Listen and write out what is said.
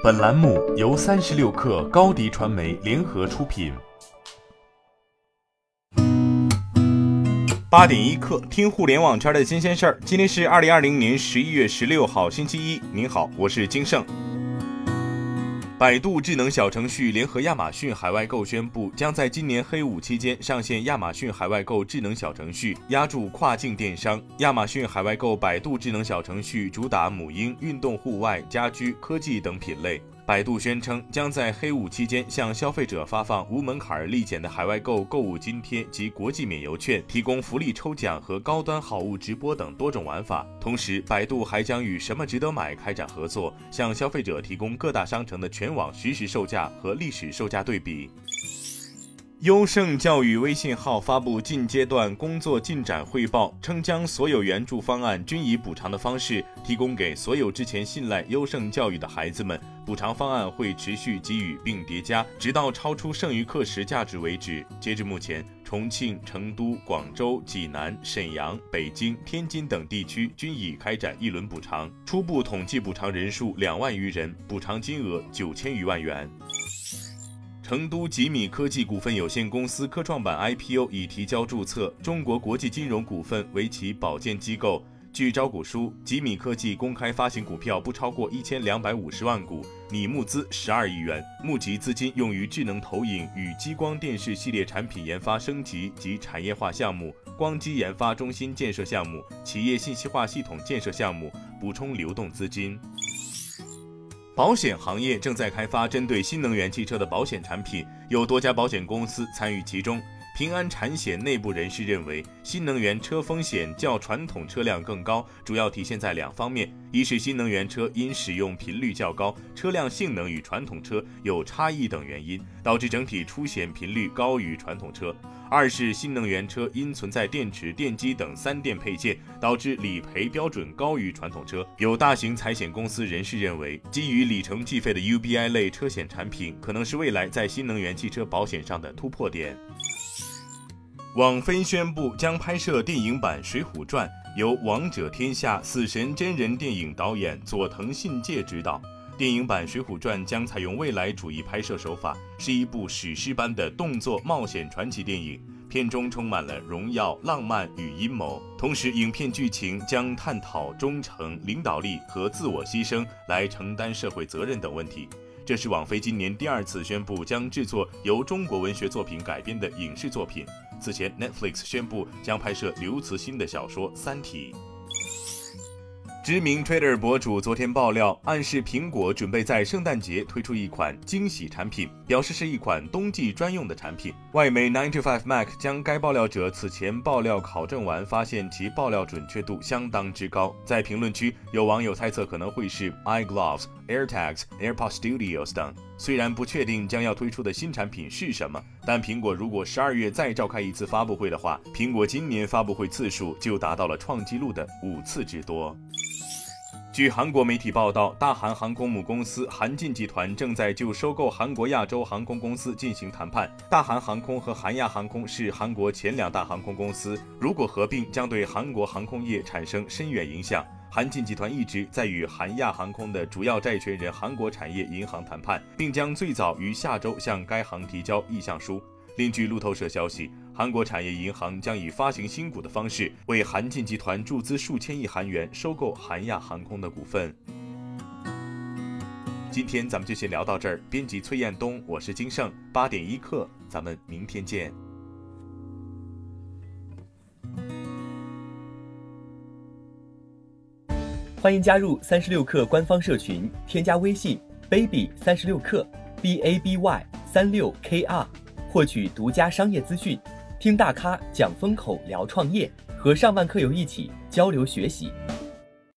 本栏目由三十六氪高低传媒联合出品。八点一刻，听互联网圈的新鲜事儿。今天是二零二零年十一月十六号，星期一。您好，我是金盛。百度智能小程序联合亚马逊海外购宣布，将在今年黑五期间上线亚马逊海外购智能小程序，压住跨境电商。亚马逊海外购百度智能小程序主打母婴、运动、户外、家居、科技等品类。百度宣称，将在黑五期间向消费者发放无门槛立减的海外购购物津贴及国际免邮券，提供福利抽奖和高端好物直播等多种玩法。同时，百度还将与什么值得买开展合作，向消费者提供各大商城的全网实时售价和历史售价对比。优胜教育微信号发布近阶段工作进展汇报，称将所有援助方案均以补偿的方式提供给所有之前信赖优胜教育的孩子们。补偿方案会持续给予并叠加，直到超出剩余课时价值为止。截至目前，重庆、成都、广州、济南、沈阳、北京、天津等地区均已开展一轮补偿，初步统计补偿人数两万余人，补偿金额九千余万元。成都吉米科技股份有限公司科创板 IPO 已提交注册，中国国际金融股份为其保荐机构。据招股书，吉米科技公开发行股票不超过一千两百五十万股，拟募资十二亿元，募集资金用于智能投影与激光电视系列产品研发升级及产业化项目、光机研发中心建设项目、企业信息化系统建设项目，补充流动资金。保险行业正在开发针对新能源汽车的保险产品，有多家保险公司参与其中。平安产险内部人士认为，新能源车风险较传统车辆更高，主要体现在两方面：一是新能源车因使用频率较高，车辆性能与传统车有差异等原因，导致整体出险频率高于传统车；二是新能源车因存在电池、电机等三电配件，导致理赔标准高于传统车。有大型财险公司人士认为，基于里程计费的 UBI 类车险产品可能是未来在新能源汽车保险上的突破点。网飞宣布将拍摄电影版《水浒传》，由《王者天下》死神真人电影导演佐藤信介执导。电影版《水浒传》将采用未来主义拍摄手法，是一部史诗般的动作冒险传奇电影。片中充满了荣耀、浪漫与阴谋，同时影片剧情将探讨忠诚、领导力和自我牺牲来承担社会责任等问题。这是网飞今年第二次宣布将制作由中国文学作品改编的影视作品。此前，Netflix 宣布将拍摄刘慈欣的小说《三体》。知名 Twitter 博主昨天爆料，暗示苹果准备在圣诞节推出一款惊喜产品，表示是一款冬季专用的产品。外媒 Nine to Five Mac 将该爆料者此前爆料考证完，发现其爆料准确度相当之高。在评论区，有网友猜测可能会是 iGloves、AirTags、AirPod Studios 等。虽然不确定将要推出的新产品是什么，但苹果如果十二月再召开一次发布会的话，苹果今年发布会次数就达到了创纪录的五次之多。据韩国媒体报道，大韩航空母公司韩进集团正在就收购韩国亚洲航空公司进行谈判。大韩航空和韩亚航空是韩国前两大航空公司，如果合并，将对韩国航空业产生深远影响。韩进集团一直在与韩亚航空的主要债权人韩国产业银行谈判，并将最早于下周向该行提交意向书。另据路透社消息，韩国产业银行将以发行新股的方式为韩进集团注资数千亿韩元，收购韩亚航空的股份。今天咱们就先聊到这儿。编辑崔彦东，我是金盛，八点一刻，咱们明天见。欢迎加入三十六氪官方社群，添加微信 baby 三十六氪 b a b y 三六 k r。获取独家商业资讯，听大咖讲风口，聊创业，和上万客友一起交流学习。